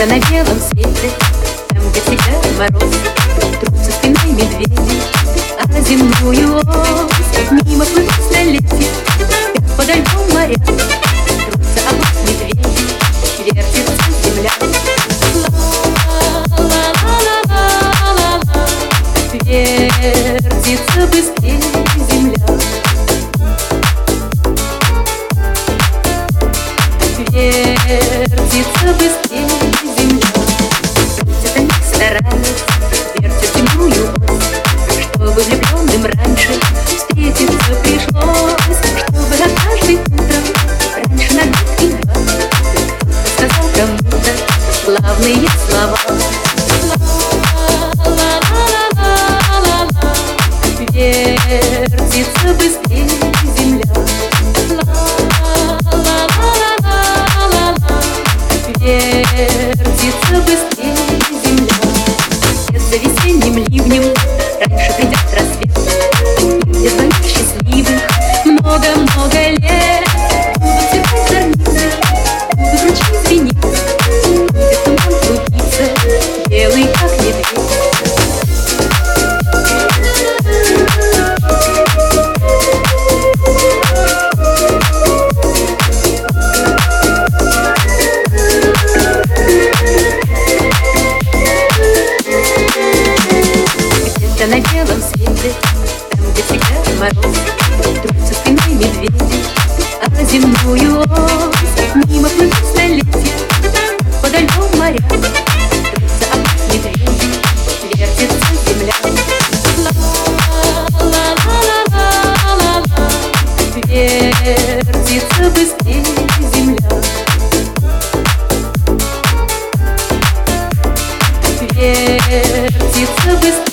Где-то на белом свете Там, где всегда мороз Труп со спиной медведи А земную ось Мимо плывут столетия Как подо льдом моря Трутся об медведи Вертится земля. Вертится быстрее земля. Вертится быстрее волшебные слова. Вертится быстрее земля. Вертится быстрее земля. Это весенним ливнем раньше мороз Идут за спиной медведи А земную ось Мимо плывут столетия Подо льдом моря Трутся об медведи Вертится земля. Ла-ла-ла-ла-ла-ла Вертится быстрее земля. Вертится быстрее